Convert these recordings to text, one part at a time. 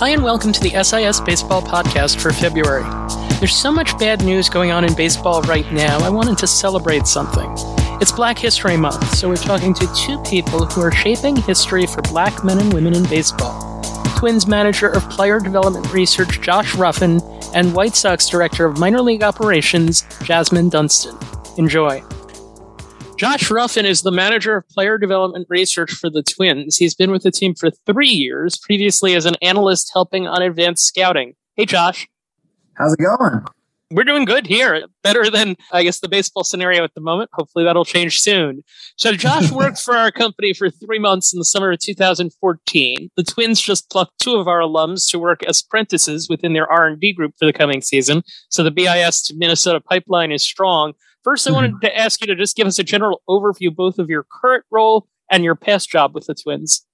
Hi, and welcome to the SIS Baseball Podcast for February. There's so much bad news going on in baseball right now, I wanted to celebrate something. It's Black History Month, so we're talking to two people who are shaping history for black men and women in baseball. Twins manager of player development research Josh Ruffin and White Sox director of minor league operations Jasmine Dunston. Enjoy. Josh Ruffin is the manager of player development research for the Twins. He's been with the team for three years, previously as an analyst helping on advanced scouting. Hey, Josh. How's it going? We're doing good here. Better than, I guess, the baseball scenario at the moment. Hopefully that'll change soon. So Josh worked for our company for three months in the summer of 2014. The Twins just plucked two of our alums to work as apprentices within their R&D group for the coming season. So the BIS to Minnesota pipeline is strong. First, I wanted mm-hmm. to ask you to just give us a general overview both of your current role and your past job with the Twins.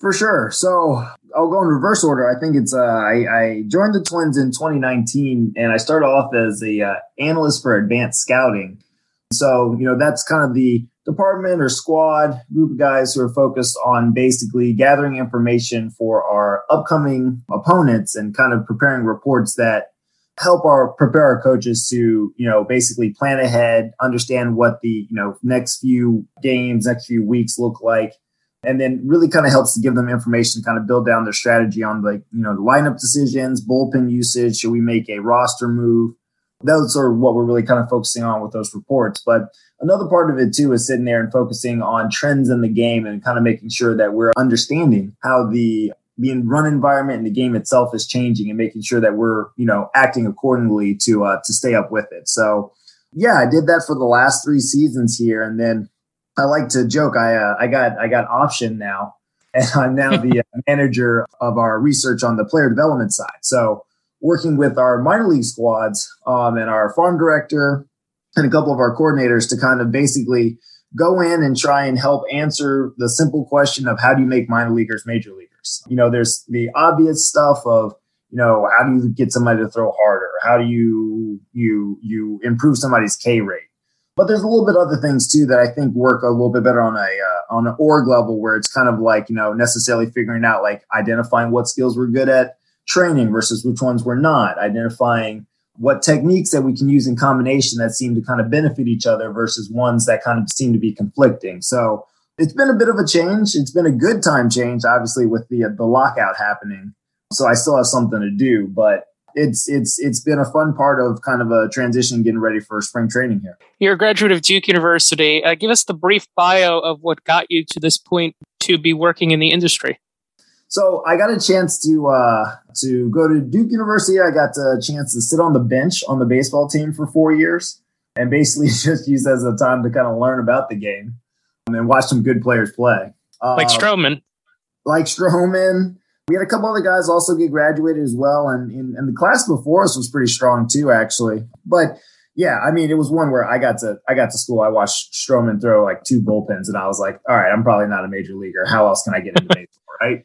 For sure. So I'll go in reverse order. I think it's uh, I, I, joined the Twins in 2019, and I started off as a uh, analyst for advanced scouting. So you know that's kind of the department or squad group of guys who are focused on basically gathering information for our upcoming opponents and kind of preparing reports that help our prepare our coaches to you know basically plan ahead understand what the you know next few games next few weeks look like. And then really kind of helps to give them information to kind of build down their strategy on like you know the lineup decisions bullpen usage should we make a roster move? Those are what we're really kind of focusing on with those reports. But another part of it too is sitting there and focusing on trends in the game and kind of making sure that we're understanding how the the run environment and the game itself is changing and making sure that we're you know acting accordingly to uh, to stay up with it. So yeah, I did that for the last three seasons here, and then I like to joke I uh, I got I got option now, and I'm now the uh, manager of our research on the player development side. So working with our minor league squads um, and our farm director and a couple of our coordinators to kind of basically go in and try and help answer the simple question of how do you make minor leaguers major you know, there's the obvious stuff of, you know, how do you get somebody to throw harder? How do you you you improve somebody's K rate? But there's a little bit other things too that I think work a little bit better on a uh, on an org level where it's kind of like you know necessarily figuring out like identifying what skills we're good at training versus which ones we're not, identifying what techniques that we can use in combination that seem to kind of benefit each other versus ones that kind of seem to be conflicting. So it's been a bit of a change. It's been a good time change, obviously, with the the lockout happening. So I still have something to do, but it's it's it's been a fun part of kind of a transition, getting ready for spring training here. You're a graduate of Duke University. Uh, give us the brief bio of what got you to this point to be working in the industry. So I got a chance to uh, to go to Duke University. I got a chance to sit on the bench on the baseball team for four years, and basically just use as a time to kind of learn about the game and watch some good players play. Uh, like Stroman. Like Stroman. We had a couple other guys also get graduated as well. And, and, and the class before us was pretty strong too, actually. But yeah, I mean, it was one where I got to I got to school. I watched Stroman throw like two bullpens, and I was like, all right, I'm probably not a major leaguer. How else can I get into baseball, right?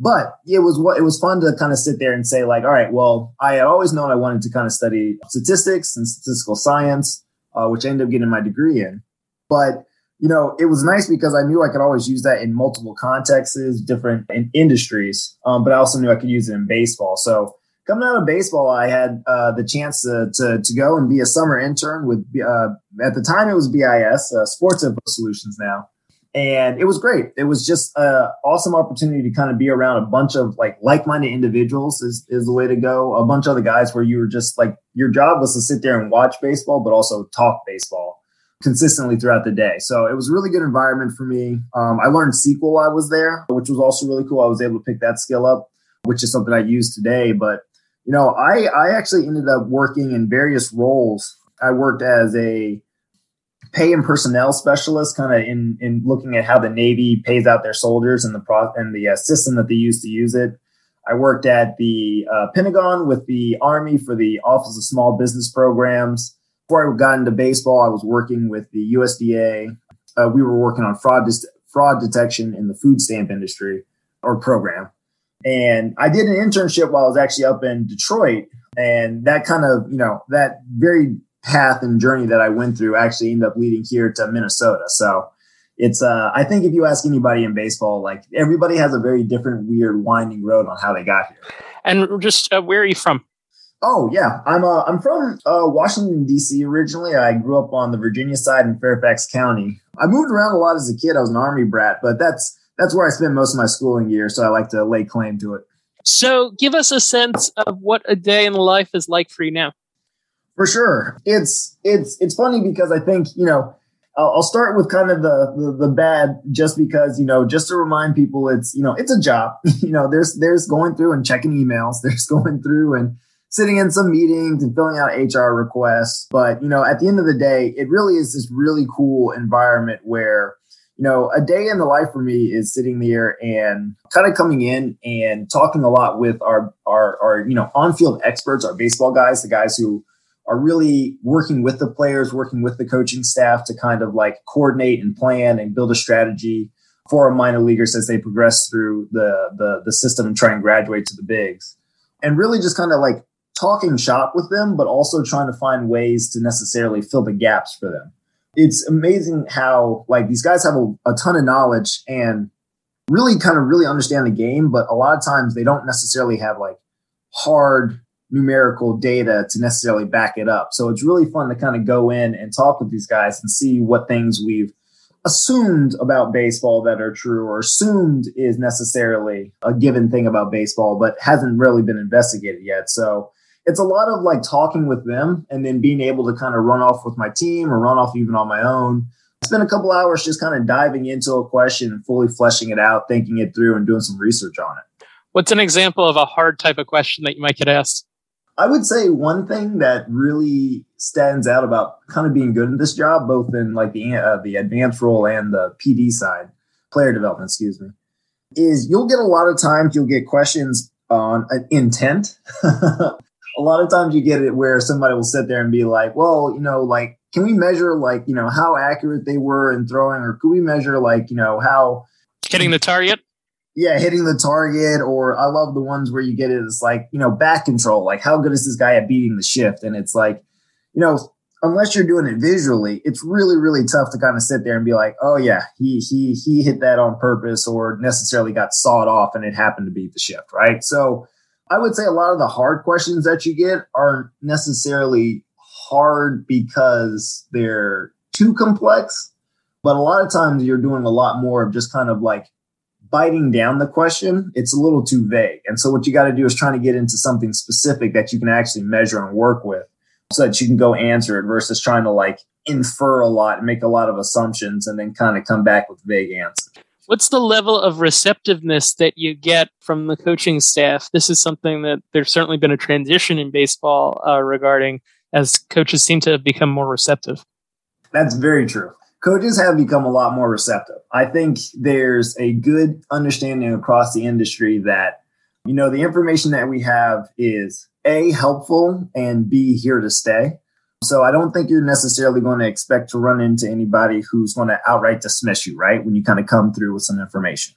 But it was what it was fun to kind of sit there and say, like, all right, well, I had always known I wanted to kind of study statistics and statistical science, uh, which I ended up getting my degree in. But you know, it was nice because I knew I could always use that in multiple contexts, different in industries, um, but I also knew I could use it in baseball. So coming out of baseball, I had uh, the chance to, to, to go and be a summer intern with uh, at the time it was BIS uh, Sports Info Solutions now, and it was great. It was just an awesome opportunity to kind of be around a bunch of like like minded individuals is is the way to go. A bunch of other guys where you were just like your job was to sit there and watch baseball, but also talk baseball consistently throughout the day. So it was a really good environment for me. Um, I learned SQL while I was there, which was also really cool. I was able to pick that skill up, which is something I use today. But you know, I I actually ended up working in various roles. I worked as a pay and personnel specialist, kind of in in looking at how the Navy pays out their soldiers and the pro and the uh, system that they use to use it. I worked at the uh, Pentagon with the Army for the Office of Small Business Programs before I got into baseball, I was working with the USDA. Uh, we were working on fraud dis- fraud detection in the food stamp industry or program. And I did an internship while I was actually up in Detroit. And that kind of, you know, that very path and journey that I went through actually ended up leading here to Minnesota. So it's uh I think if you ask anybody in baseball, like everybody has a very different, weird, winding road on how they got here. And just uh, where are you from? Oh yeah, I'm uh, I'm from uh, Washington D.C. originally. I grew up on the Virginia side in Fairfax County. I moved around a lot as a kid. I was an army brat, but that's that's where I spent most of my schooling years. So I like to lay claim to it. So give us a sense of what a day in life is like for you now. For sure, it's it's it's funny because I think you know I'll start with kind of the, the, the bad, just because you know, just to remind people, it's you know, it's a job. you know, there's there's going through and checking emails. There's going through and sitting in some meetings and filling out HR requests. But you know, at the end of the day, it really is this really cool environment where you know, a day in the life for me is sitting there and kind of coming in and talking a lot with our our our you know on field experts, our baseball guys, the guys who are really working with the players, working with the coaching staff to kind of like coordinate and plan and build a strategy for our minor leaguers as they progress through the the, the system and try and graduate to the bigs. And really just kind of like talking shop with them, but also trying to find ways to necessarily fill the gaps for them. It's amazing how like these guys have a, a ton of knowledge and really kind of really understand the game, but a lot of times they don't necessarily have like hard numerical data to necessarily back it up. So it's really fun to kind of go in and talk with these guys and see what things we've assumed about baseball that are true or assumed is necessarily a given thing about baseball, but hasn't really been investigated yet. So it's a lot of like talking with them and then being able to kind of run off with my team or run off even on my own. Spend a couple hours just kind of diving into a question and fully fleshing it out, thinking it through, and doing some research on it. What's an example of a hard type of question that you might get asked? I would say one thing that really stands out about kind of being good in this job, both in like the uh, the advanced role and the PD side, player development, excuse me, is you'll get a lot of times you'll get questions on intent. a lot of times you get it where somebody will sit there and be like, well, you know, like, can we measure like, you know, how accurate they were in throwing, or could we measure like, you know, how hitting the target? yeah, hitting the target, or I love the ones where you get it. It's like, you know, back control. Like, how good is this guy at beating the shift? And it's like, you know, unless you're doing it visually, it's really, really tough to kind of sit there and be like, oh yeah, he he he hit that on purpose or necessarily got sawed off and it happened to beat the shift, right? So I would say a lot of the hard questions that you get aren't necessarily hard because they're too complex, but a lot of times you're doing a lot more of just kind of like biting down the question, it's a little too vague. And so what you got to do is trying to get into something specific that you can actually measure and work with so that you can go answer it versus trying to like infer a lot and make a lot of assumptions and then kind of come back with vague answers. What's the level of receptiveness that you get from the coaching staff? This is something that there's certainly been a transition in baseball uh, regarding as coaches seem to have become more receptive. That's very true coaches have become a lot more receptive. I think there's a good understanding across the industry that, you know, the information that we have is A, helpful and B, here to stay. So I don't think you're necessarily going to expect to run into anybody who's going to outright dismiss you, right? When you kind of come through with some information.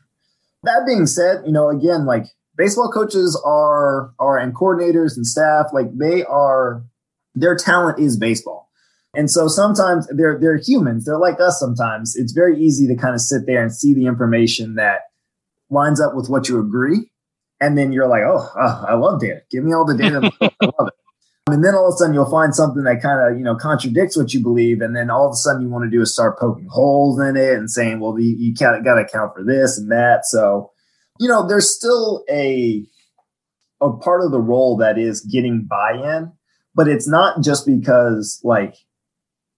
That being said, you know, again, like baseball coaches are are and coordinators and staff, like they are their talent is baseball. And so sometimes they're they're humans. They're like us sometimes. It's very easy to kind of sit there and see the information that lines up with what you agree. And then you're like, oh, oh I love data. Give me all the data. I love it. And then all of a sudden you'll find something that kind of, you know, contradicts what you believe. And then all of a sudden you want to do is start poking holes in it and saying, well, you, you got to account for this and that. So, you know, there's still a, a part of the role that is getting buy-in, but it's not just because like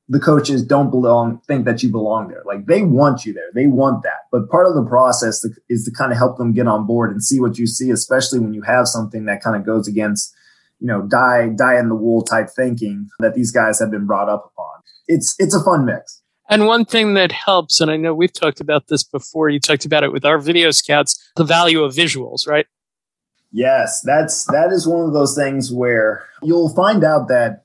the coaches don't belong think that you belong there like they want you there they want that but part of the process is to kind of help them get on board and see what you see especially when you have something that kind of goes against you know die die in the wool type thinking that these guys have been brought up upon. It's it's a fun mix. And one thing that helps and i know we've talked about this before you talked about it with our video scouts the value of visuals right? Yes that's that is one of those things where you'll find out that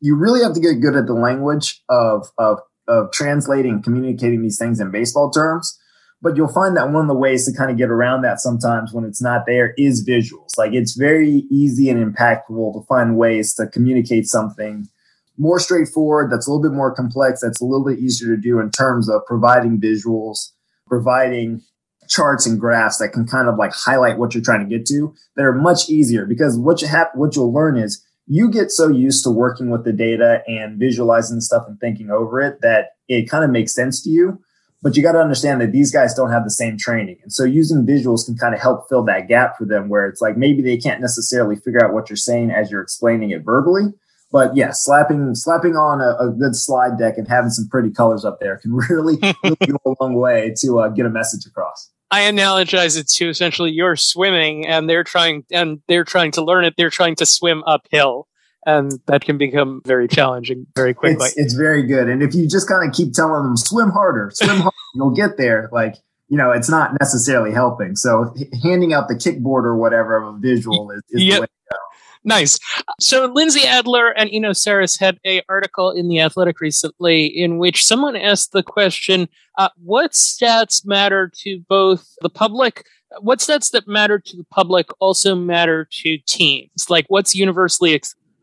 you really have to get good at the language of of of translating communicating these things in baseball terms but you'll find that one of the ways to kind of get around that sometimes when it's not there is visuals. Like it's very easy and impactful to find ways to communicate something more straightforward, that's a little bit more complex, that's a little bit easier to do in terms of providing visuals, providing charts and graphs that can kind of like highlight what you're trying to get to that are much easier. Because what you have what you'll learn is you get so used to working with the data and visualizing stuff and thinking over it that it kind of makes sense to you but you got to understand that these guys don't have the same training and so using visuals can kind of help fill that gap for them where it's like maybe they can't necessarily figure out what you're saying as you're explaining it verbally but yeah, slapping slapping on a, a, good slide deck and having some pretty colors up there can really, really go a long way to uh, get a message across. I analogize it to essentially you're swimming and they're trying and they're trying to learn it. They're trying to swim uphill, and that can become very challenging very quickly. It's, it's very good, and if you just kind of keep telling them swim harder, swim harder, you'll get there. Like you know, it's not necessarily helping. So handing out the kickboard or whatever of a visual is, is yep. the way to go. Nice. So Lindsey Adler and Eno Sarris had a article in the Athletic recently in which someone asked the question, uh, "What stats matter to both the public? What stats that matter to the public also matter to teams? Like what's universally,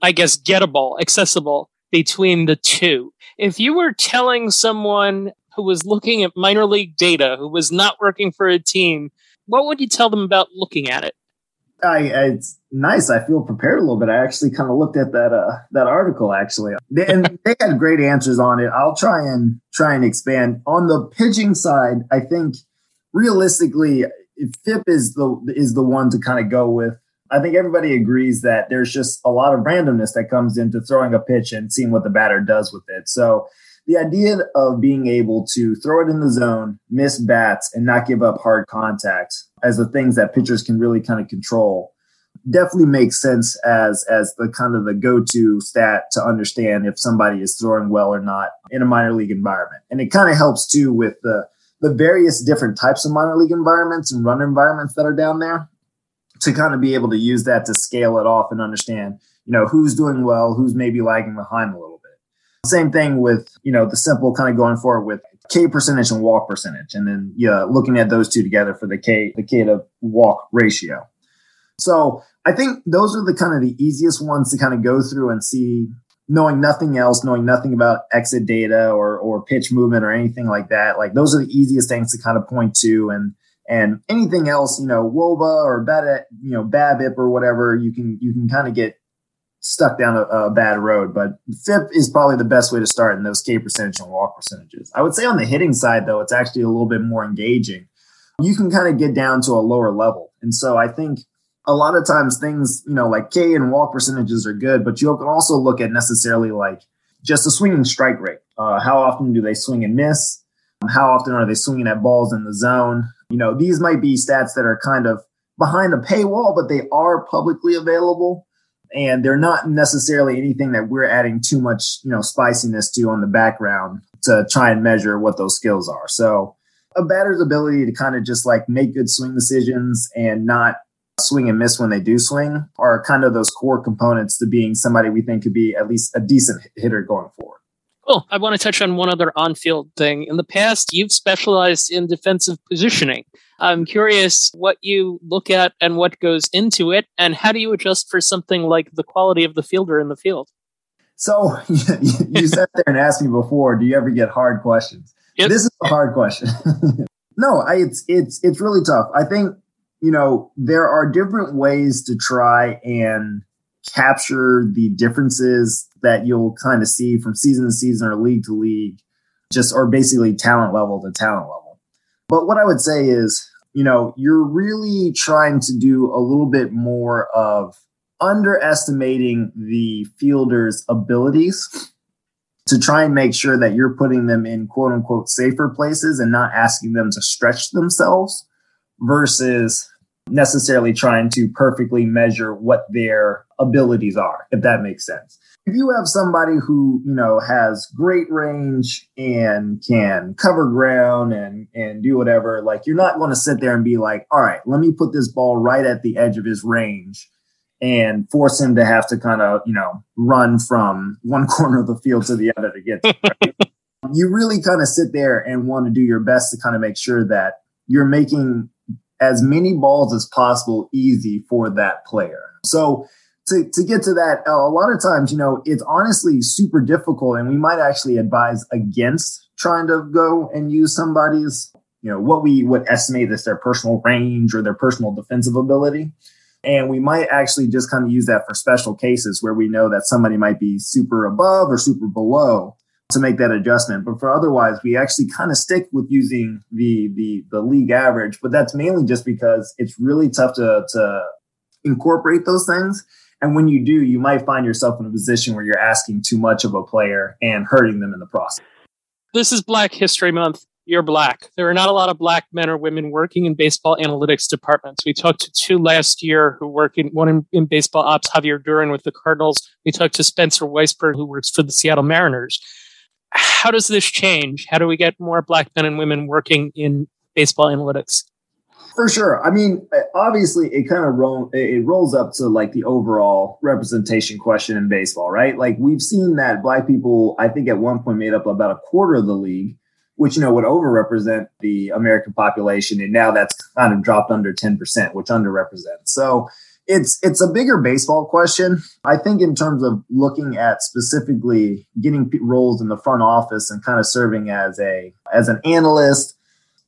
I guess, gettable, accessible between the two? If you were telling someone who was looking at minor league data, who was not working for a team, what would you tell them about looking at it?" I, it's nice. I feel prepared a little bit. I actually kind of looked at that uh, that article actually, and they had great answers on it. I'll try and try and expand on the pitching side. I think realistically, FIP is the is the one to kind of go with. I think everybody agrees that there's just a lot of randomness that comes into throwing a pitch and seeing what the batter does with it. So the idea of being able to throw it in the zone, miss bats, and not give up hard contact as the things that pitchers can really kind of control definitely makes sense as as the kind of the go-to stat to understand if somebody is throwing well or not in a minor league environment. And it kind of helps too with the the various different types of minor league environments and run environments that are down there to kind of be able to use that to scale it off and understand, you know, who's doing well, who's maybe lagging behind a little bit. same thing with, you know, the simple kind of going forward with K percentage and walk percentage. And then yeah, looking at those two together for the K, the K to walk ratio. So I think those are the kind of the easiest ones to kind of go through and see, knowing nothing else, knowing nothing about exit data or or pitch movement or anything like that. Like those are the easiest things to kind of point to and and anything else, you know, WOBA or bad, you know, BABIP or whatever, you can you can kind of get stuck down a, a, bad road. But FIP is probably the best way to start in those K percentage and walk percentages. I would say on the hitting side, though, it's actually a little bit more engaging. You can kind of get down to a lower level. And so I think a lot of times things, you know, like K and walk percentages are good, but you can also look at necessarily like just the swinging strike rate. Uh, how often do they swing and miss? How often are they swinging at balls in the zone? You know, these might be stats that are kind of behind a paywall, but they are publicly available and they're not necessarily anything that we're adding too much, you know, spiciness to on the background to try and measure what those skills are. So a batter's ability to kind of just like make good swing decisions and not swing and miss when they do swing are kind of those core components to being somebody we think could be at least a decent hitter going forward. Cool. I want to touch on one other on field thing. In the past, you've specialized in defensive positioning. I'm curious what you look at and what goes into it, and how do you adjust for something like the quality of the fielder in the field? So you sat there and asked me before, do you ever get hard questions? Yep. This is a hard question. no, I, it's it's it's really tough. I think you know there are different ways to try and capture the differences that you'll kind of see from season to season or league to league, just or basically talent level to talent level. But what I would say is you know, you're really trying to do a little bit more of underestimating the fielder's abilities to try and make sure that you're putting them in quote unquote safer places and not asking them to stretch themselves versus necessarily trying to perfectly measure what their abilities are, if that makes sense if you have somebody who you know has great range and can cover ground and and do whatever like you're not going to sit there and be like all right let me put this ball right at the edge of his range and force him to have to kind of you know run from one corner of the field to the other to get to right? you really kind of sit there and want to do your best to kind of make sure that you're making as many balls as possible easy for that player so to, to get to that, a lot of times, you know, it's honestly super difficult, and we might actually advise against trying to go and use somebody's, you know, what we would estimate as their personal range or their personal defensive ability. And we might actually just kind of use that for special cases where we know that somebody might be super above or super below to make that adjustment. But for otherwise, we actually kind of stick with using the the the league average. But that's mainly just because it's really tough to to incorporate those things. And when you do, you might find yourself in a position where you're asking too much of a player and hurting them in the process. This is Black History Month. You're black. There are not a lot of black men or women working in baseball analytics departments. We talked to two last year who work in one in, in baseball ops, Javier Duran with the Cardinals. We talked to Spencer Weisberg, who works for the Seattle Mariners how does this change? How do we get more black men and women working in baseball analytics? For sure. I mean, obviously, it kind of it rolls up to like the overall representation question in baseball, right? Like we've seen that black people, I think, at one point made up about a quarter of the league, which you know would overrepresent the American population, and now that's kind of dropped under ten percent, which underrepresents. So it's it's a bigger baseball question. I think in terms of looking at specifically getting roles in the front office and kind of serving as a as an analyst,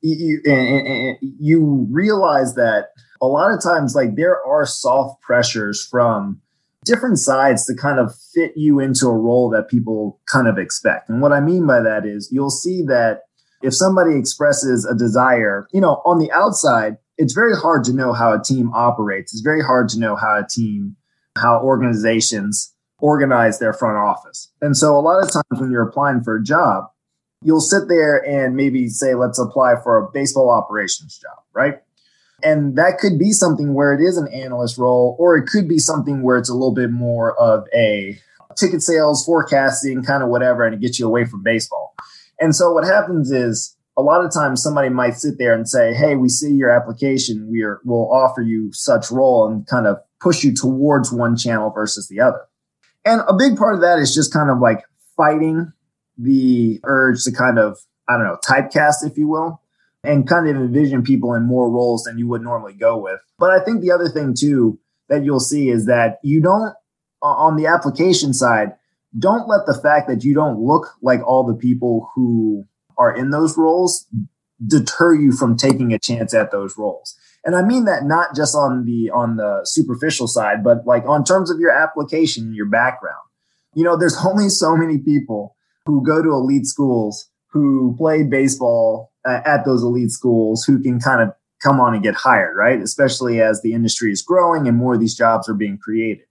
you, you, you realize that a lot of times like there are soft pressures from different sides to kind of fit you into a role that people kind of expect. And what I mean by that is you'll see that if somebody expresses a desire, you know, on the outside, it's very hard to know how a team operates. It's very hard to know how a team, how organizations organize their front office. And so a lot of times when you're applying for a job, you'll sit there and maybe say, let's apply for a baseball operations job, right? And that could be something where it is an analyst role, or it could be something where it's a little bit more of a ticket sales, forecasting, kind of whatever, and it gets you away from baseball. And so what happens is a lot of times somebody might sit there and say, Hey, we see your application. We are, we'll offer you such role and kind of push you towards one channel versus the other. And a big part of that is just kind of like fighting the urge to kind of, I don't know, typecast, if you will, and kind of envision people in more roles than you would normally go with. But I think the other thing too that you'll see is that you don't, on the application side, don't let the fact that you don't look like all the people who are in those roles deter you from taking a chance at those roles. And I mean that not just on the on the superficial side, but like on terms of your application, your background. You know, there's only so many people who go to elite schools who played baseball uh, at those elite schools who can kind of come on and get hired, right? Especially as the industry is growing and more of these jobs are being created.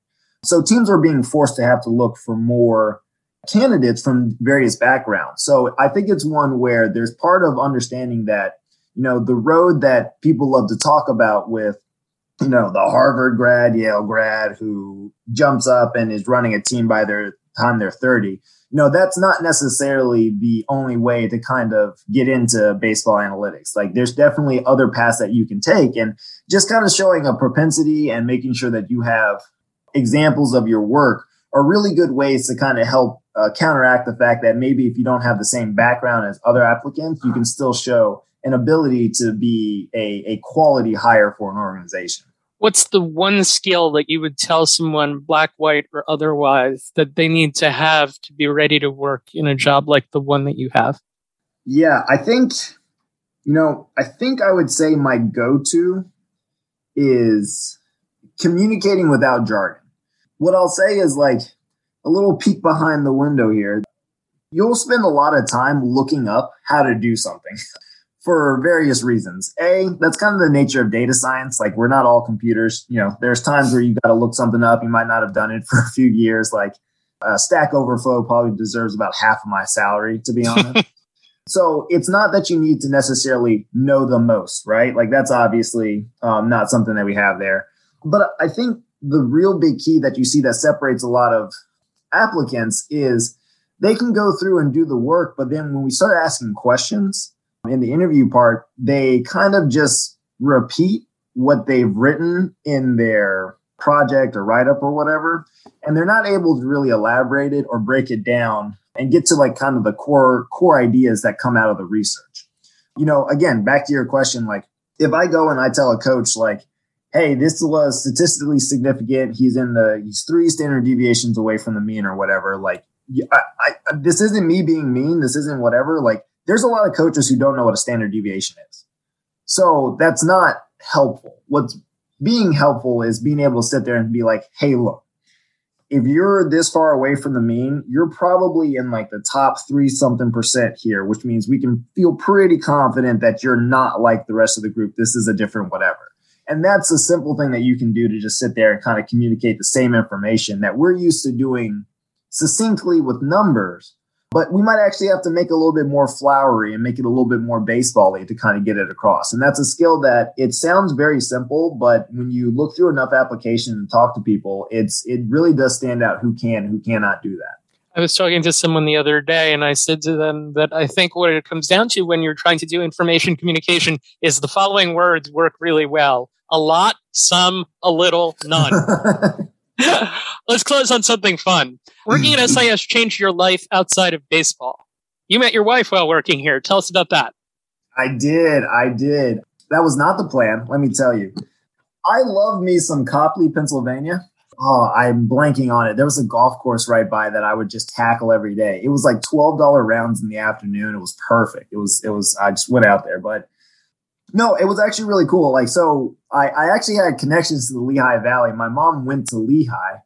So teams are being forced to have to look for more candidates from various backgrounds. So I think it's one where there's part of understanding that, you know, the road that people love to talk about with, you know, the Harvard grad, Yale grad who jumps up and is running a team by their time they're 30. No, that's not necessarily the only way to kind of get into baseball analytics. Like there's definitely other paths that you can take and just kind of showing a propensity and making sure that you have examples of your work are really good ways to kind of help uh, counteract the fact that maybe if you don't have the same background as other applicants, you can still show an ability to be a, a quality hire for an organization. What's the one skill that you would tell someone, black, white, or otherwise, that they need to have to be ready to work in a job like the one that you have? Yeah, I think, you know, I think I would say my go to is communicating without jargon. What I'll say is like, a little peek behind the window here. You'll spend a lot of time looking up how to do something for various reasons. A, that's kind of the nature of data science. Like we're not all computers. You know, there's times where you got to look something up. You might not have done it for a few years. Like uh, Stack Overflow probably deserves about half of my salary, to be honest. so it's not that you need to necessarily know the most, right? Like that's obviously um, not something that we have there. But I think the real big key that you see that separates a lot of applicants is they can go through and do the work, but then when we start asking questions in the interview part, they kind of just repeat what they've written in their project or write up or whatever. And they're not able to really elaborate it or break it down and get to like kind of the core core ideas that come out of the research. You know, again, back to your question, like if I go and I tell a coach like, hey, this was statistically significant. He's in the he's three standard deviations away from the mean or whatever. Like, I, I, this isn't me being mean. This isn't whatever. Like, there's a lot of coaches who don't know what a standard deviation is. So that's not helpful. What's being helpful is being able to sit there and be like, hey, look, if you're this far away from the mean, you're probably in like the top three something percent here, which means we can feel pretty confident that you're not like the rest of the group. This is a different whatever. And that's a simple thing that you can do to just sit there and kind of communicate the same information that we're used to doing succinctly with numbers. But we might actually have to make a little bit more flowery and make it a little bit more baseball-y to kind of get it across. And that's a skill that it sounds very simple, but when you look through enough applications and talk to people, it's it really does stand out who can, who cannot do that. I was talking to someone the other day and I said to them that I think what it comes down to when you're trying to do information communication is the following words work really well a lot, some, a little, none. Let's close on something fun. Working at SIS changed your life outside of baseball. You met your wife while working here. Tell us about that. I did. I did. That was not the plan, let me tell you. I love me some Coplay, Pennsylvania. Oh, I'm blanking on it. There was a golf course right by that I would just tackle every day. It was like $12 rounds in the afternoon. It was perfect. It was, it was, I just went out there. But no, it was actually really cool. Like, so I, I actually had connections to the Lehigh Valley. My mom went to Lehigh.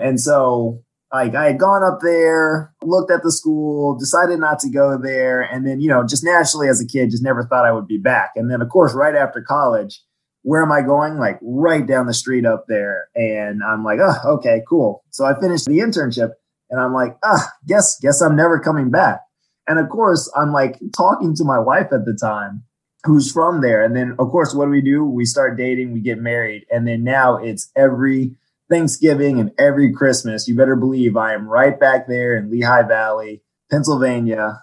And so like I had gone up there, looked at the school, decided not to go there. And then, you know, just naturally as a kid, just never thought I would be back. And then of course, right after college, where am I going? Like right down the street up there. And I'm like, oh, okay, cool. So I finished the internship and I'm like, ah, guess, guess I'm never coming back. And of course, I'm like talking to my wife at the time who's from there. And then, of course, what do we do? We start dating, we get married. And then now it's every Thanksgiving and every Christmas. You better believe I am right back there in Lehigh Valley, Pennsylvania.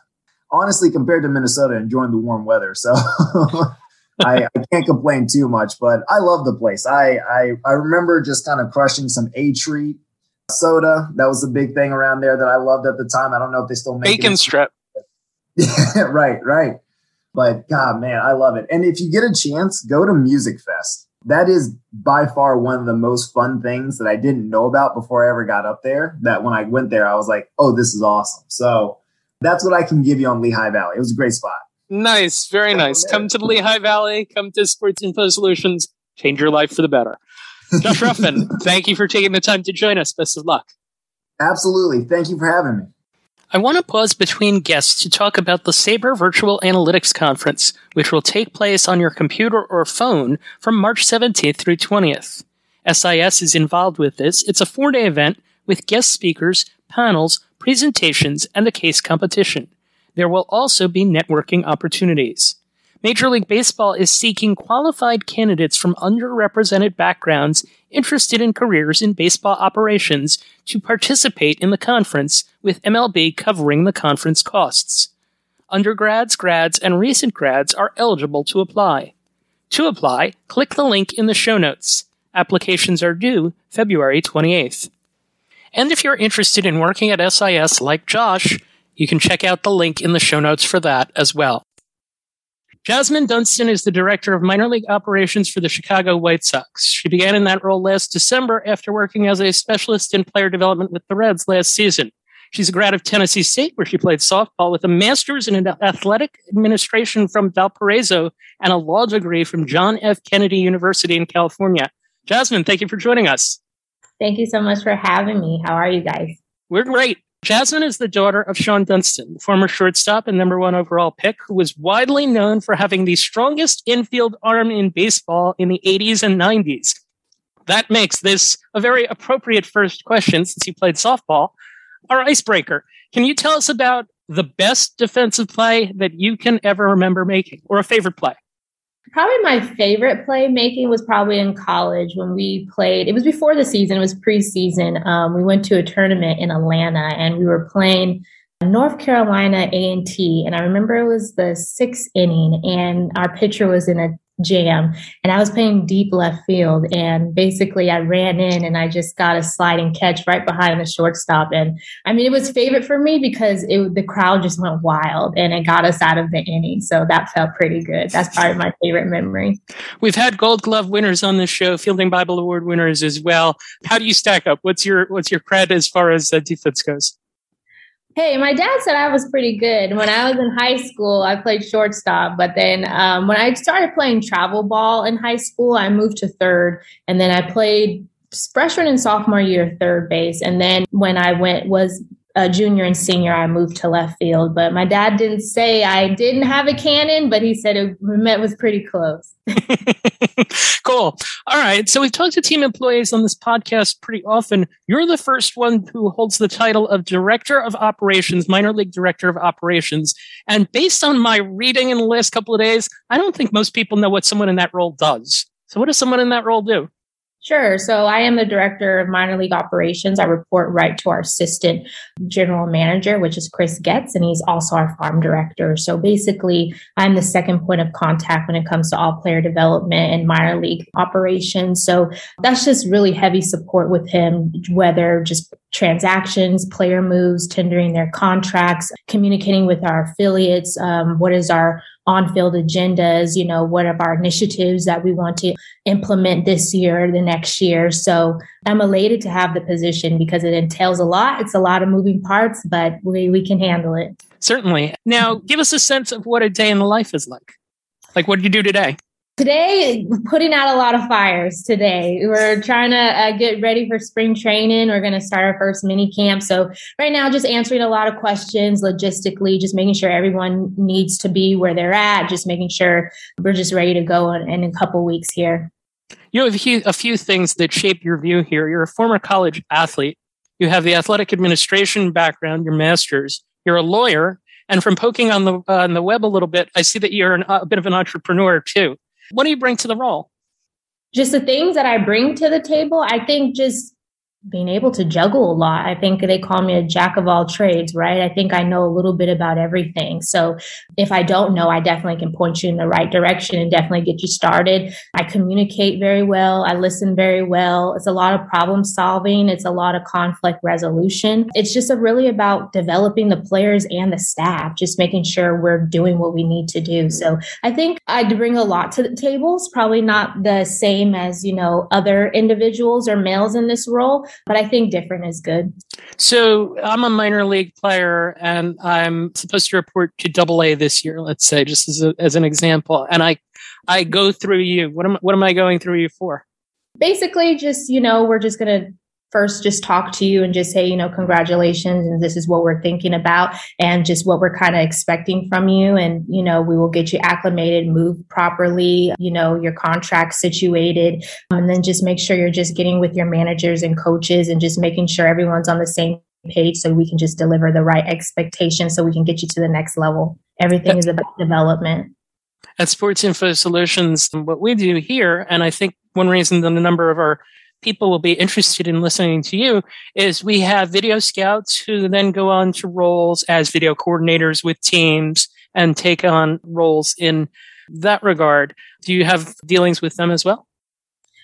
Honestly, compared to Minnesota, enjoying the warm weather. So I, I, can't complain too much, but I love the place. I, I, I remember just kind of crushing some A treat soda. That was a big thing around there that I loved at the time. I don't know if they still make bacon it. strip. Yeah, right, right. But God, man, I love it. And if you get a chance, go to Musikfest. That is by far one of the most fun things that I didn't know about before I ever got up there. That when I went there, I was like, oh, this is awesome. So that's what I can give you on Lehigh Valley. It was a great spot. Nice, very nice. Come to the Lehigh Valley, come to Sports Info Solutions, change your life for the better. Josh Ruffin, thank you for taking the time to join us. Best of luck. Absolutely. Thank you for having me. I want to pause between guests to talk about the SABR Virtual Analytics Conference, which will take place on your computer or phone from March 17th through 20th. SIS is involved with this. It's a four day event with guest speakers, panels, presentations, and a case competition. There will also be networking opportunities. Major League Baseball is seeking qualified candidates from underrepresented backgrounds interested in careers in baseball operations to participate in the conference, with MLB covering the conference costs. Undergrads, grads, and recent grads are eligible to apply. To apply, click the link in the show notes. Applications are due February 28th. And if you're interested in working at SIS like Josh, you can check out the link in the show notes for that as well. Jasmine Dunston is the director of minor league operations for the Chicago White Sox. She began in that role last December after working as a specialist in player development with the Reds last season. She's a grad of Tennessee State, where she played softball with a master's in athletic administration from Valparaiso and a law degree from John F. Kennedy University in California. Jasmine, thank you for joining us. Thank you so much for having me. How are you guys? We're great. Jasmine is the daughter of Shawon Dunston, former shortstop and number one overall pick, who was widely known for having the strongest infield arm in baseball in the 80s and 90s. That makes this a very appropriate first question since he played softball. Our icebreaker. Can you tell us about the best defensive play that you can ever remember making or a favorite play? Probably my favorite playmaking was probably in college when we played. It was before the season, it was preseason. Um, we went to a tournament in Atlanta and we were playing North Carolina A&T. And I remember it was the sixth inning and our pitcher was in a jam and I was playing deep left field. And basically, I ran in and I just got a sliding catch right behind the shortstop. And I mean, it was favorite for me because it, the crowd just went wild and it got us out of the inning. So that felt pretty good. That's probably my favorite memory. We've had Gold Glove winners on this show, Fielding Bible Award winners as well. How do you stack up? What's your what's your cred as far as uh, defense goes? Hey, my dad said I was pretty good. When I was in high school, I played shortstop. But then um, when I started playing travel ball in high school, I moved to third. And then I played freshman and sophomore year third base. And then when I went was a junior and senior, I moved to left field. But my dad didn't say I didn't have a cannon, but he said it was pretty close. cool. All right. So we've talked to team employees on this podcast pretty often. You're the first one who holds the title of Director of Operations, Minor League Director of Operations. And based on my reading in the last couple of days, I don't think most people know what someone in that role does. So what does someone in that role do? Sure. So I am the director of minor league operations. I report right to our assistant general manager, which is Chris Getz, and he's also our farm director. So basically, I'm the second point of contact when it comes to all player development and minor league operations. So that's just really heavy support with him, whether just transactions, player moves, tendering their contracts, communicating with our affiliates, um, what is our on-field agendas, you know, what are our initiatives that we want to implement this year the next year. So I'm elated to have the position because it entails a lot. It's a lot of moving parts, but we, we can handle it. Certainly. Now, give us a sense of what a day in the life is like. Like, what did you do today? Today putting out a lot of fires today. We're trying to uh, get ready for spring training. We're going to start our first mini camp. So right now just answering a lot of questions logistically just making sure everyone needs to be where they're at just making sure we're just ready to go in, in a couple weeks here. You have a few, things that shape your view here. You're a former college athlete. You have the athletic administration background your master's. You're a lawyer. And from poking on the uh, on the web a little bit i see that you're an, a bit of an entrepreneur too what do you bring to the role? Just the things that I bring to the table. I think just being able to juggle a lot. I think they call me a jack of all trades, right? I think I know a little bit about everything. So if I don't know, I definitely can point you in the right direction and definitely get you started. I communicate very well. I listen very well. It's a lot of problem solving. It's a lot of conflict resolution. It's just really about developing the players and the staff, just making sure we're doing what we need to do. So I think I bring a lot to the tables, probably not the same as, you know, other individuals or males in this role but I think different is good. So I'm a minor league player and I'm supposed to report to double A this year, let's say, just as, a, as an example. And I, I go through you. What am, what am I going through you for? Basically, just, you know, we're just going to first just talk to you and just say, you know, congratulations and this is what we're thinking about and just what we're kind of expecting from you. And, you know, we will get you acclimated, moved properly, you know, your contract situated, and then just make sure you're just getting with your managers and coaches and just making sure everyone's on the same page so we can just deliver the right expectations so we can get you to the next level. Everything is about development. At Sports Info Solutions, what we do here, and I think one reason that a number of our people will be interested in listening to you is we have video scouts who then go on to roles as video coordinators with teams and take on roles in that regard. Do you have dealings with them as well?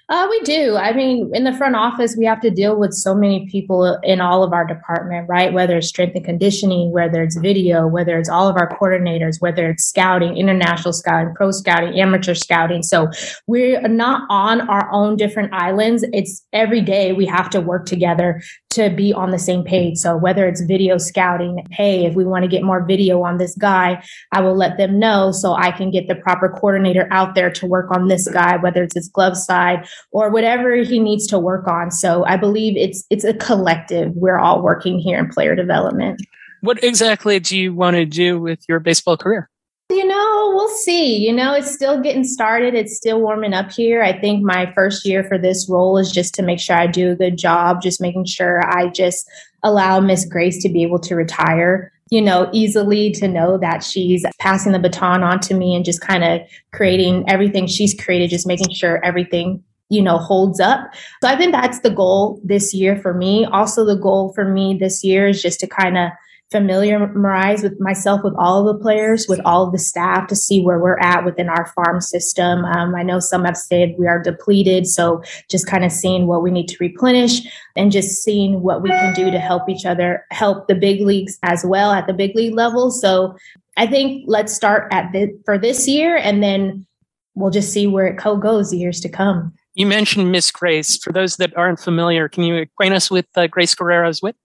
Uh, we do. I mean, in the front office, we have to deal with so many people in all of our department, right? Whether it's strength and conditioning, whether it's video, whether it's all of our coordinators, whether it's scouting, international scouting, pro scouting, amateur scouting. So we're not on our own different islands. It's every day we have to work together to be on the same page. So whether it's video scouting, hey, if we want to get more video on this guy, I will let them know so I can get the proper coordinator out there to work on this guy, whether it's his glove side or whatever he needs to work on. So I believe it's it's a collective. We're all working here in player development. What exactly do you want to do with your baseball career? You know, we'll see. You know, it's still getting started. It's still warming up here. I think my first year for this role is just to make sure I do a good job, just making sure I just allow Miss Grace to be able to retire you know, easily to know that she's passing the baton on to me and just kind of creating everything she's created, just making sure everything you know holds up so i think that's the goal this year for me also the goal for me this year is just to kind of familiarize with myself with all of the players, with all of the staff to see where we're at within our farm system. Um, I know some have said we are depleted, so just kind of seeing what we need to replenish and just seeing what we can do to help each other, help the big leagues as well at the big league level. So I think let's start at the, for this year and then we'll just see where it goes the years to come. You mentioned Miss Grace. For those that aren't familiar, can you acquaint us with uh, Grace Guerrero's wit?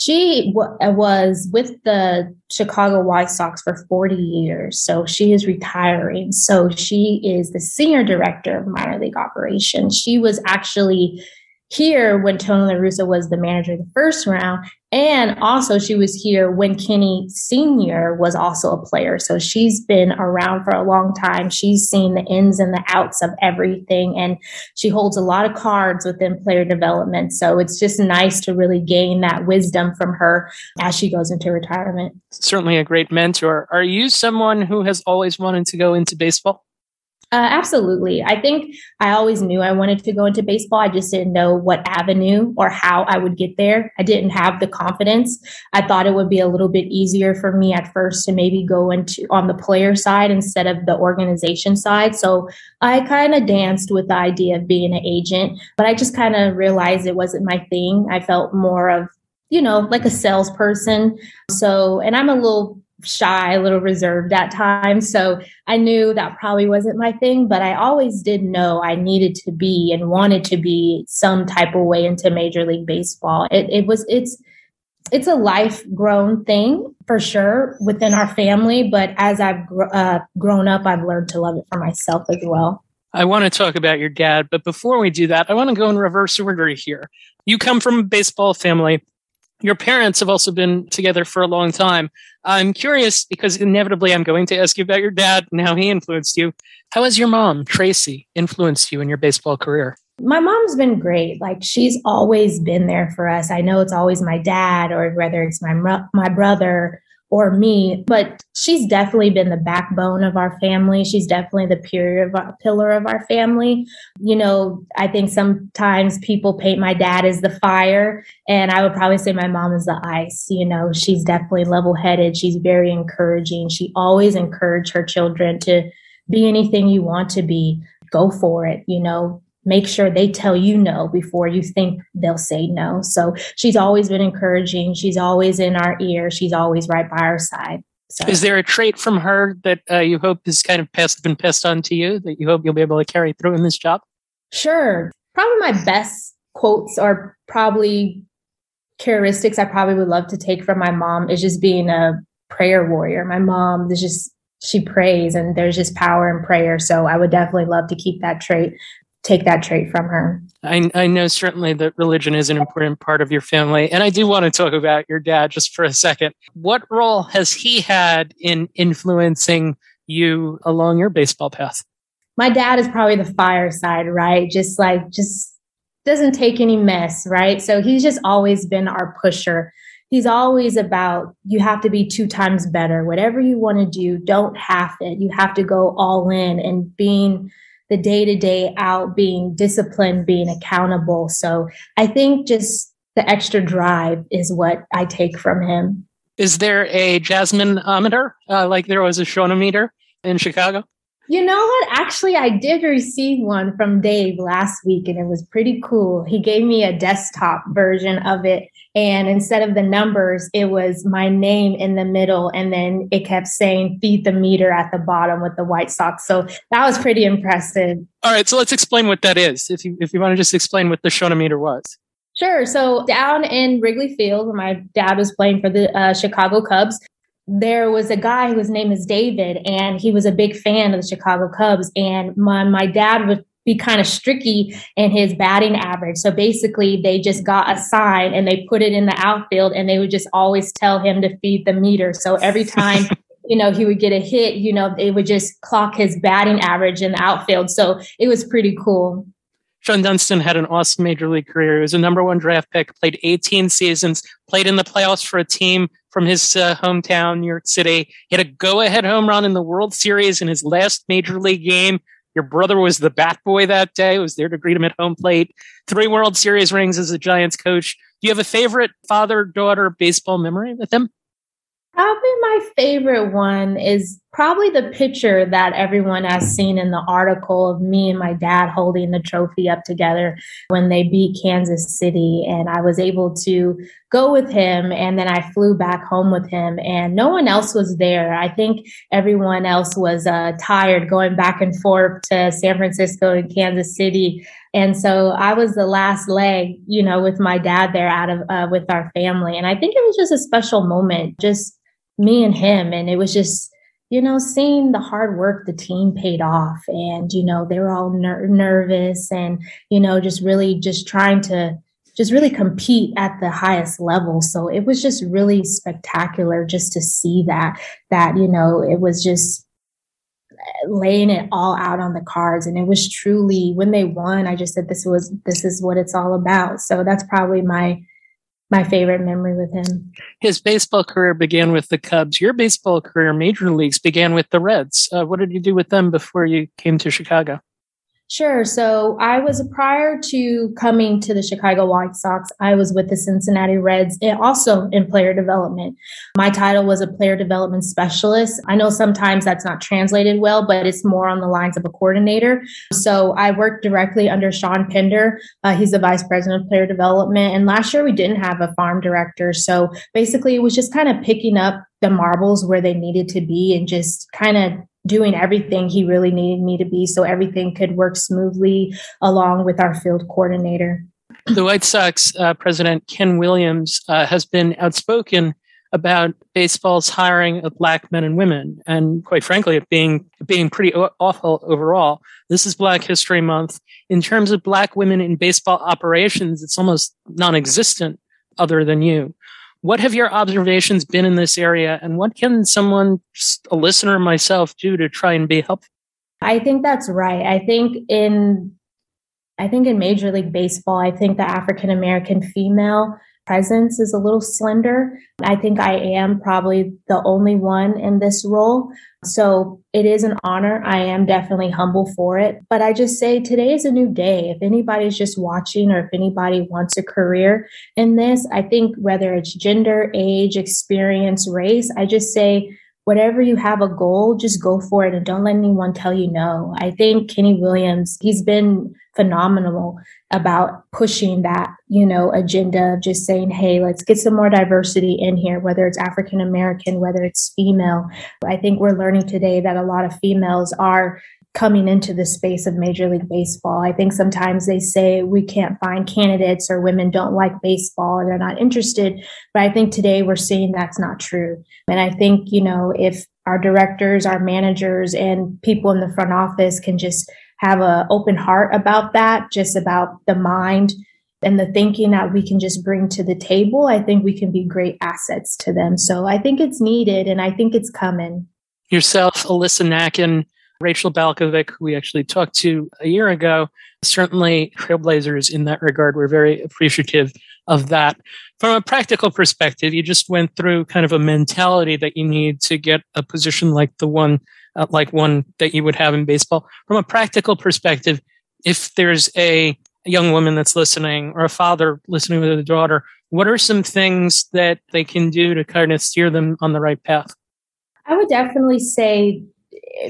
She w- was with the Chicago White Sox for 40 years. So she is retiring. So she is the senior director of minor league operations. She was actually here when Tony La Russa was the manager the first round. And also, she was here when Kenny Sr. was also a player. So she's been around for a long time. She's seen the ins and the outs of everything. And she holds a lot of cards within player development. So it's just nice to really gain that wisdom from her as she goes into retirement. Certainly a great mentor. Are you someone who has always wanted to go into baseball? Uh, absolutely. I think I always knew I wanted to go into baseball. I just didn't know what avenue or how I would get there. I didn't have the confidence. I thought it would be a little bit easier for me at first to maybe go into on the player side instead of the organization side. So I kind of danced with the idea of being an agent, but I just kind of realized it wasn't my thing. I felt more of you know, like a salesperson. So, and I'm a little shy, a little reserved at times. So I knew that probably wasn't my thing, but I always did know I needed to be and wanted to be some type of way into Major League Baseball. It, it was, it's, it's a life grown thing for sure within our family, but as I've gr- uh, grown up, I've learned to love it for myself as well. I want to talk about your dad, but before we do that, I want to go in reverse order here. You come from a baseball family your parents have also been together for a long time. I'm curious because inevitably I'm going to ask you about your dad and how he influenced you. How has your mom, Tracy, influenced you in your baseball career? My mom's been great. Like she's always been there for us. I know it's always my dad or whether it's my my brother or me, but she's definitely been the backbone of our family. She's definitely the pillar of our, family. You know, I think sometimes people paint my dad as the fire, and I would probably say my mom is the ice. You know, she's definitely level headed. She's very encouraging. She always encouraged her children to be anything you want to be. Go for it. You know, make sure they tell you no before you think they'll say no. So she's always been encouraging. She's always in our ear. She's always right by our side. So. Is there a trait from her that uh, you hope is kind of passed, been passed on to you that you hope you'll be able to carry through in this job? Sure. Probably my best quotes are probably characteristics I probably would love to take from my mom is just being a prayer warrior. My mom is just she prays and there's just power in prayer. So I would definitely love to keep that trait take that trait from her. I, I know certainly that religion is an important part of your family. And I do want to talk about your dad just for a second. What role has he had in influencing you along your baseball path? My dad is probably the fireside, right? Just like, just doesn't take any mess, right? So he's just always been our pusher. He's always about you have to be two times better. Whatever you want to do, don't half it. You have to go all in and being the day to day out, being disciplined, being accountable. So I think just the extra drive is what I take from him. Is there a Jasmine meter, uh, like there was a Shawon-O-Meter in Chicago? You know what? Actually, I did receive one from Dave last week and it was pretty cool. He gave me a desktop version of it. And instead of the numbers, it was my name in the middle. And then it kept saying feed the meter at the bottom with the White Sox. So that was pretty impressive. All right. So let's explain what that is. If you, if you want to just explain what the Shawon-O-Meter was. Sure. So down in Wrigley Field, where my dad was playing for the uh, Chicago Cubs, there was a guy whose name is David, and he was a big fan of the Chicago Cubs. And my, my dad would be kind of stricky in his batting average. So basically, they just got a sign and they put it in the outfield, and they would just always tell him to feed the meter. So every time. you know, he would get a hit, you know, they would just clock his batting average in the outfield. So it was pretty cool. Shawon Dunston had an awesome major league career. He was a number one draft pick, played 18 seasons, played in the playoffs for a team from his uh, hometown, New York City. He had a go ahead home run in the World Series in his last major league game. Your brother was the bat boy that day, was there to greet him at home plate. Three World Series rings as a Giants coach. Do you have a favorite father daughter baseball memory with him? Probably my favorite one is probably the picture that everyone has seen in the article of me and my dad holding the trophy up together when they beat Kansas City. And I was able to go with him. And then I flew back home with him, and no one else was there. I think everyone else was uh, tired going back and forth to San Francisco and Kansas City. And so I was the last leg, you know, with my dad there out of uh, with our family. And I think it was just a special moment, just me and him. And it was just, you know, seeing the hard work the team paid off. And, you know, they were all ner- nervous and, you know, just really just trying to just really compete at the highest level. So it was just really spectacular just to see that, that, you know, it was just eh, laying it all out on the cards and it was truly when they won i just said this was this is what it's all about so that's probably my my favorite memory with him. His baseball career began with the Cubs. Your baseball career, major leagues, began with the Reds. Uh, what did you do with them before you came to Chicago? Sure. So I was prior to coming to the Chicago White Sox, I was with the Cincinnati Reds and also in player development. My title was a player development specialist. I know sometimes that's not translated well, but it's more on the lines of a coordinator. So I worked directly under Shawn Pender. Uh, he's the vice president of player development. And last year we didn't have a farm director. So basically it was just kind of picking up the marbles where they needed to be and just kind of doing everything he really needed me to be so everything could work smoothly along with our field coordinator. The White Sox uh, president, Ken Williams, uh, has been outspoken about baseball's hiring of black men and women, and quite frankly, it being being pretty awful overall. This is Black History Month. In terms of black women in baseball operations, it's almost non-existent, other than you. What have your observations been in this area, and what can someone, a listener myself, do to try and be helpful? I think that's right. I think in I think in Major League Baseball, I think the African American female presence is a little slender. I think I am probably the only one in this role. So it is an honor. I am definitely humble for it. But I just say today is a new day. If anybody's just watching or if anybody wants a career in this, I think whether it's gender, age, experience, race, I just say, whatever you have a goal, just go for it and don't let anyone tell you no. I think Kenny Williams, he's been phenomenal about pushing that, you know, agenda of just saying, hey, let's get some more diversity in here, whether it's African American, whether it's female. I think we're learning today that a lot of females are coming into the space of Major League Baseball. I think sometimes they say we can't find candidates or women don't like baseball or they're not interested. But I think today we're seeing that's not true. And I think, you know, if our directors, our managers, and people in the front office can just have an open heart about that, just about the mind and the thinking that we can just bring to the table, I think we can be great assets to them. So I think it's needed and I think it's coming. Yourself, Alyssa Nakken, Rachel Balkovec, who we actually talked to a year ago, certainly trailblazers in that regard. We're very appreciative of that. From a practical perspective, you just went through kind of a mentality that you need to get a position like the one uh, like one that you would have in baseball. From a practical perspective, if there's a young woman that's listening or a father listening with a daughter, what are some things that they can do to kind of steer them on the right path? I would definitely say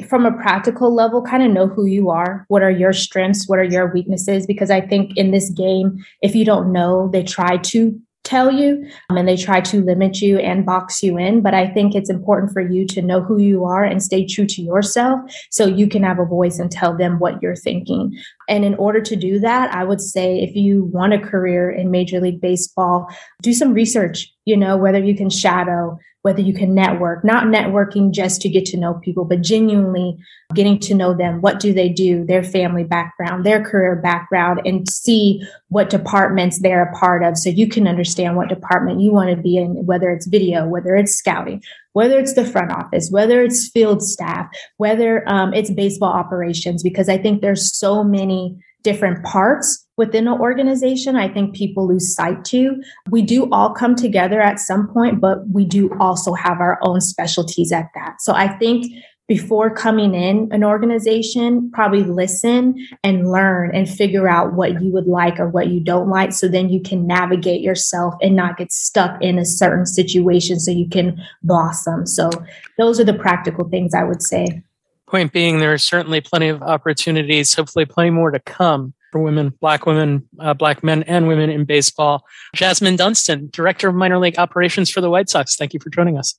from a practical level, kind of know who you are. What are your strengths? What are your weaknesses? Because I think in this game, if you don't know, they try to tell you um, and they try to limit you and box you in. But I think it's important for you to know who you are and stay true to yourself so you can have a voice and tell them what you're thinking. And in order to do that, I would say if you want a career in Major League Baseball, do some research, you know, whether you can shadow, whether you can network, not networking just to get to know people, but genuinely getting to know them. What do they do? Their family background, their career background, and see what departments they're a part of so you can understand what department you want to be in, whether it's video, whether it's scouting, whether it's the front office, whether it's field staff, whether um, it's baseball operations, because I think there's so many different parts within an organization, I think people lose sight to. We do all come together at some point, but we do also have our own specialties at that. So I think before coming in an organization, probably listen and learn and figure out what you would like or what you don't like. So then you can navigate yourself and not get stuck in a certain situation so you can blossom. So those are the practical things I would say. Point being, there are certainly plenty of opportunities, hopefully, plenty more to come for women, black women, uh, black men, and women in baseball. Jasmine Dunston, Director of Minor League Operations for the White Sox, thank you for joining us.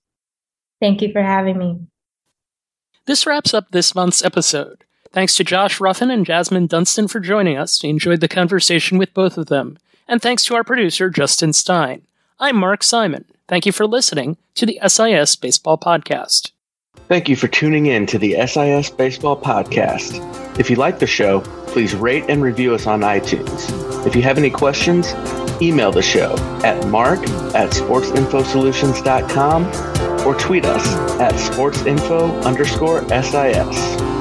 Thank you for having me. This wraps up this month's episode. Thanks to Josh Ruffin and Jasmine Dunston for joining us. We enjoyed the conversation with both of them. And thanks to our producer, Justin Stein. I'm Mark Simon. Thank you for listening to the SIS Baseball Podcast. Thank you for tuning in to the SIS Baseball Podcast. If you like the show, please rate and review us on iTunes. If you have any questions, email the show at mark at sportsinfosolutions.com or tweet us at sportsinfo underscore SIS.